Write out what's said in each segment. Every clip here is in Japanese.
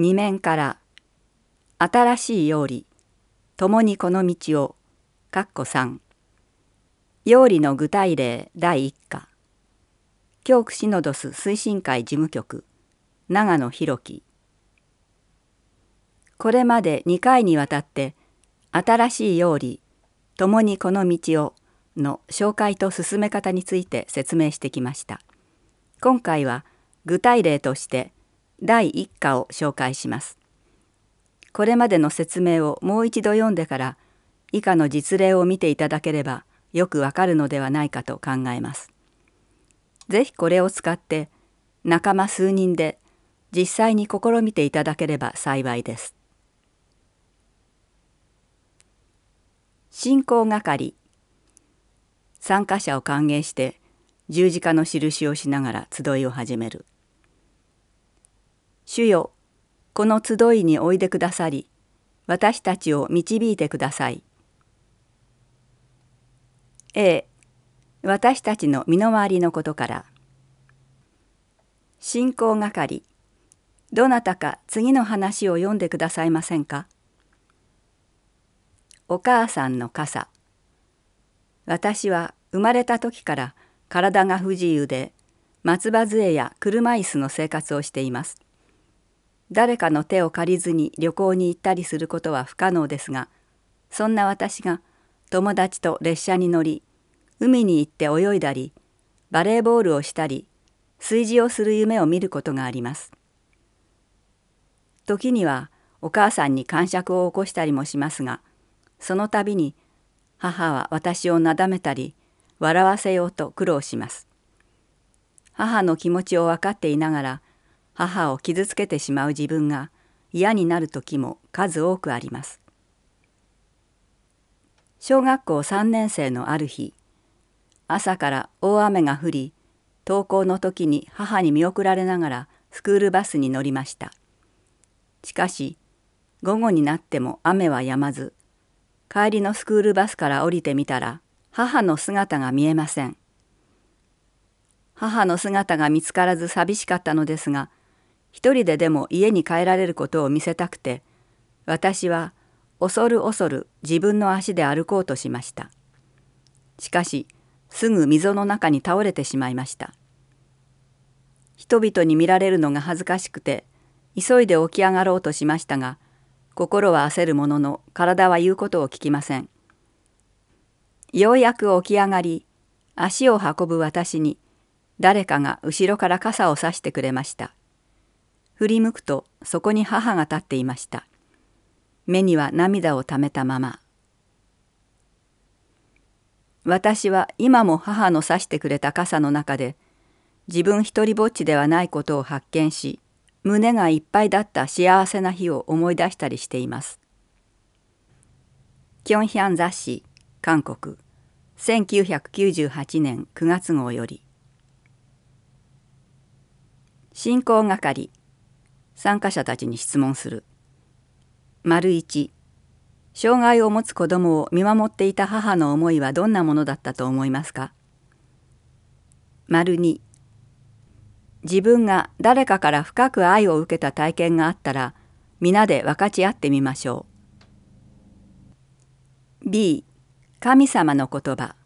二面から新しいようり共にこの道をかっこ三ようりの具体例第一課教区シノドス推進会事務局長野博樹。これまで2回にわたって新しいようり共にこの道をの紹介と進め方について説明してきました。今回は具体例として第1課を紹介します。これまでの説明をもう一度読んでから以下の実例を見ていただければよくわかるのではないかと考えます。ぜひこれを使って仲間数人で実際に試みていただければ幸いです。進行係参加者を歓迎して十字架の印をしながら集いを始める。主よこの集いにおいでくださり私たちを導いてください。A 私たちの身の回りのことから進行係どなたか次の話を読んでくださいませんか？お母さんの傘私は生まれた時から体が不自由で松葉杖や車椅子の生活をしています。誰かの手を借りずに旅行に行ったりすることは不可能ですがそんな私が友達と列車に乗り海に行って泳いだりバレーボールをしたり炊事をする夢を見ることがあります。時にはお母さんに感触を起こしたりもしますがその度に母は私をなだめたり笑わせようと苦労します。母の気持ちを分かっていながら母を傷つけてしまう自分が嫌になる時も数多くあります。小学校3年生のある日朝から大雨が降り登校の時に母に見送られながらスクールバスに乗りました。しかし午後になっても雨は止まず帰りのスクールバスから降りてみたら母の姿が見えません。母の姿が見つからず寂しかったのですが一人ででも家に帰られることを見せたくて私は恐る恐る自分の足で歩こうとしました。しかしすぐ溝の中に倒れてしまいました。人々に見られるのが恥ずかしくて急いで起き上がろうとしましたが心は焦るものの体は言うことを聞きません。ようやく起き上がり足を運ぶ私に誰かが後ろから傘を差してくれました。振り向くとそこに母が立っていました。目には涙をためたまま。私は今も母の差してくれた傘の中で自分一りぼっちではないことを発見し胸がいっぱいだった幸せな日を思い出したりしています。キョンヒャン雑誌韓国1998年9月号より進行係参加者たちに質問する。丸1障害を持つ子供を見守っていた母の思いはどんなものだったと思いますか？丸2自分が誰かから深く愛を受けた体験があったら皆で分かち合ってみましょう。B 神様の言葉。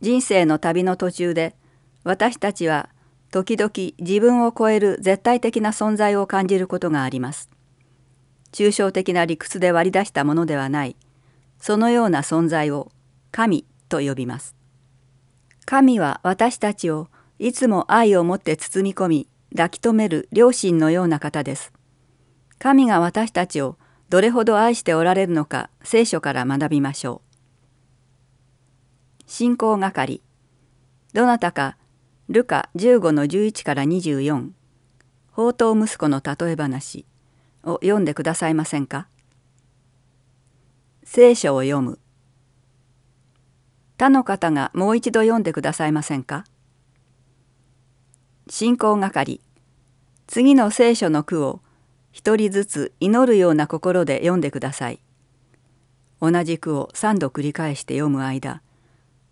人生の旅の途中で私たちは時々自分を超える絶対的な存在を感じることがあります。抽象的な理屈で割り出したものではないそのような存在を神と呼びます。神は私たちをいつも愛を持って包み込み抱き留める両親のような方です。神が私たちをどれほど愛しておられるのか聖書から学びましょう。信仰係どなたかルカ15の11から24宝刀息子の例え話を読んでくださいませんか？聖書を読む。他の方がもう一度読んでくださいませんか？進行係。次の聖書の句を一人ずつ祈るような心で読んでください。同じ句を三度繰り返して読む間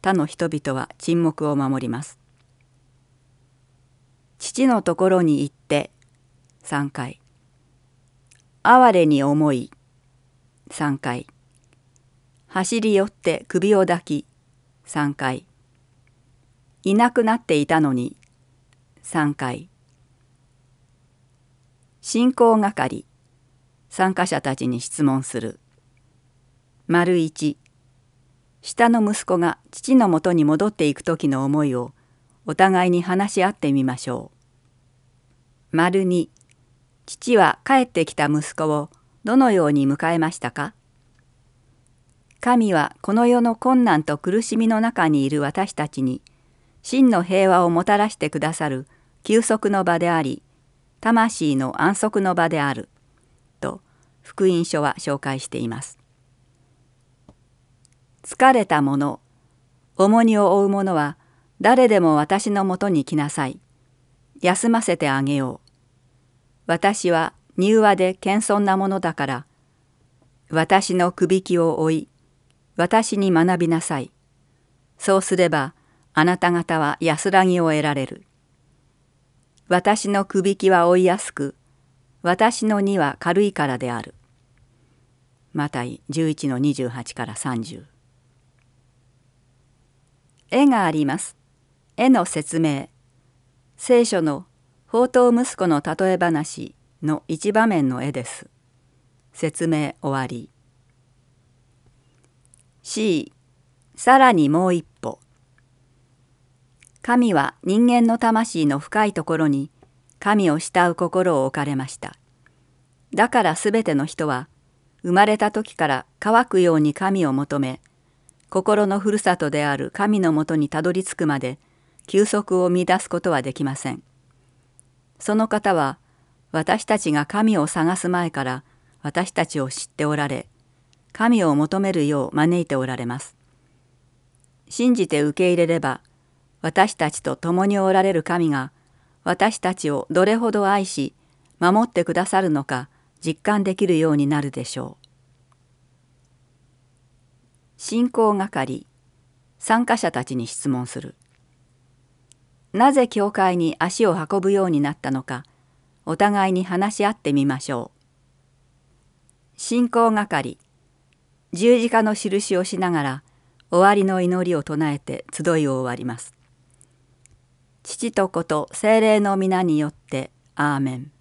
他の人々は沈黙を守ります。父のところに行って3回。哀れに思い3回。走り寄って首を抱き3回。いなくなっていたのに3回。進行係参加者たちに質問する。丸1下の息子が父のもとに戻っていく時の思いをお互いに話し合ってみましょう。丸2父は帰ってきた息子をどのように迎えましたか？神はこの世の困難と苦しみの中にいる私たちに真の平和をもたらしてくださる休息の場であり魂の安息の場であると福音書は紹介しています。疲れた者重荷を負う者は誰でも私のもとに来なさい。休ませてあげよう。私は柔和で謙遜なものだから。私のくびきを追い私に学びなさい。そうすればあなた方は安らぎを得られる。私のくびきは追いやすく私の荷は軽いからである。マタイ11の28から30絵があります。絵の説明。聖書の宝刀息子の例え話の一場面の絵です。説明終わり。C さらにもう一歩。神は人間の魂の深いところに神を慕う心を置かれました。だからすべての人は生まれた時から乾くように神を求め心のふるさとである神のもとにたどり着くまで休息を乱すことはできません。その方は私たちが神を探す前から私たちを知っておられ神を求めるよう招いておられます。信じて受け入れれば私たちと共におられる神が私たちをどれほど愛し守ってくださるのか実感できるようになるでしょう。進行係参加者たちに質問するなぜ教会に足を運ぶようになったのかお互いに話し合ってみましょう。進行係十字架の印をしながら終わりの祈りを唱えて集いを終わります。父と子と精霊の皆によってアーメン。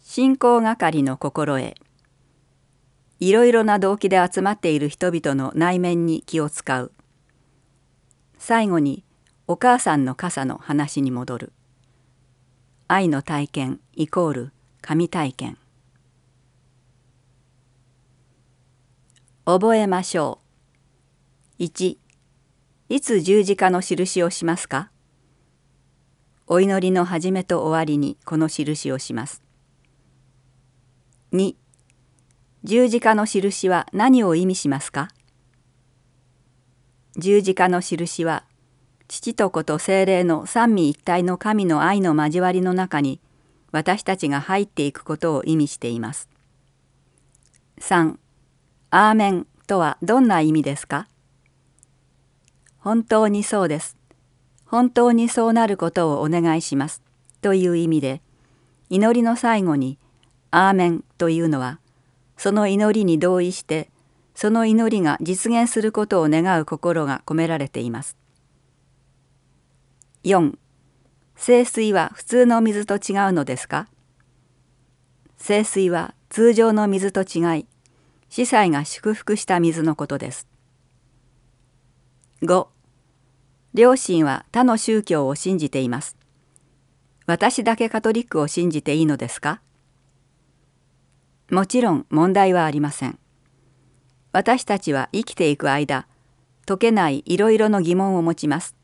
進行係の心得いろいろな動機で集まっている人々の内面に気を使う。最後にお母さんの傘の話に戻る。愛の体験イコール神体験。覚えましょう。1いつ十字架の印をしますか？お祈りの始めと終わりにこの印をします。2十字架の印は何を意味しますか？十字架の印は父と子と精霊の三位一体の神の愛の交わりの中に私たちが入っていくことを意味しています。3. アーメンとはどんな意味ですか？本当にそうです。本当にそうなることをお願いします。という意味で祈りの最後に「アーメン」というのはその祈りに同意してその祈りが実現することを願う心が込められています。4. 聖水は普通の水と違うのですか？聖水は通常の水と違い司祭が祝福した水のことです。5. 両親は他の宗教を信じています。私だけカトリックを信じていいのですか？もちろん問題はありません。私たちは生きていく間解けないいろいろの疑問を持ちます。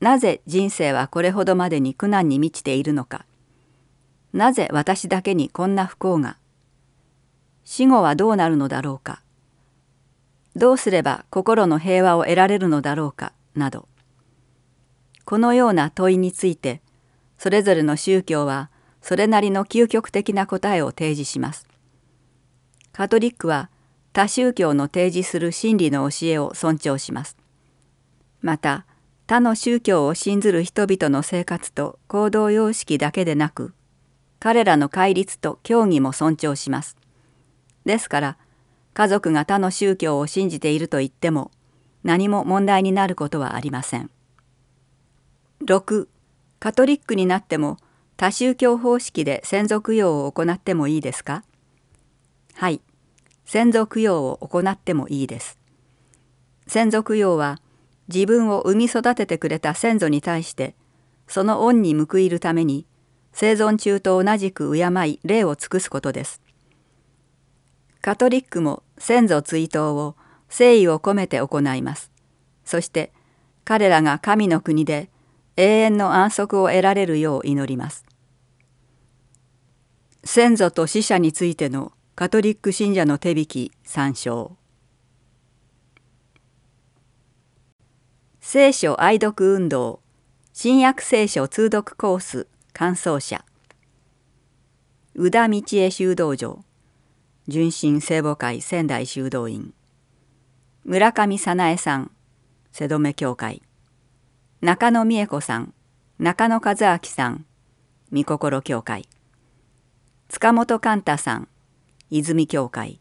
なぜ人生はこれほどまでに苦難に満ちているのか。なぜ私だけにこんな不幸が。死後はどうなるのだろうか。どうすれば心の平和を得られるのだろうかなどこのような問いについてそれぞれの宗教はそれなりの究極的な答えを提示します。カトリックは他宗教の提示する真理の教えを尊重します。また他の宗教を信ずる人々の生活と行動様式だけでなく彼らの戒律と教義も尊重します。ですから家族が他の宗教を信じていると言っても何も問題になることはありません。6カトリックになっても多宗教方式で先祖供養を行ってもいいですか？はい先祖供養を行ってもいいです。先祖供養は自分を産み育ててくれた先祖に対してその恩に報いるために生存中と同じく敬い礼を尽くすことです。カトリックも先祖追悼を誠意を込めて行います。そして彼らが神の国で永遠の安息を得られるよう祈ります。先祖と死者についてのカトリック信者の手引き参照聖書愛読運動。新約聖書通読コース感想者。宇田道恵修道場純真聖母会仙台修道院。村上早苗さん。瀬戸目教会。中野美恵子さん。中野和明さん。御心教会。塚本寛太さん。泉教会。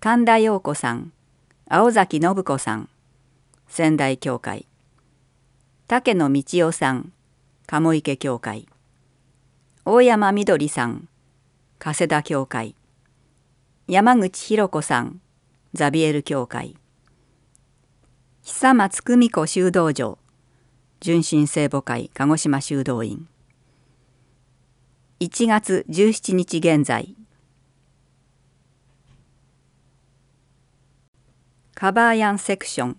神田陽子さん青崎信子さん仙台教会。竹野道夫さん鴨池教会。大山みどりさん加世田教会。山口博子さんザビエル教会。久松久美子修道場純真聖母会鹿児島修道院。1月17日現在。カバーヤンセクション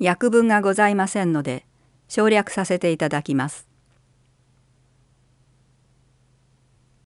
訳文がございませんので省略させていただきます。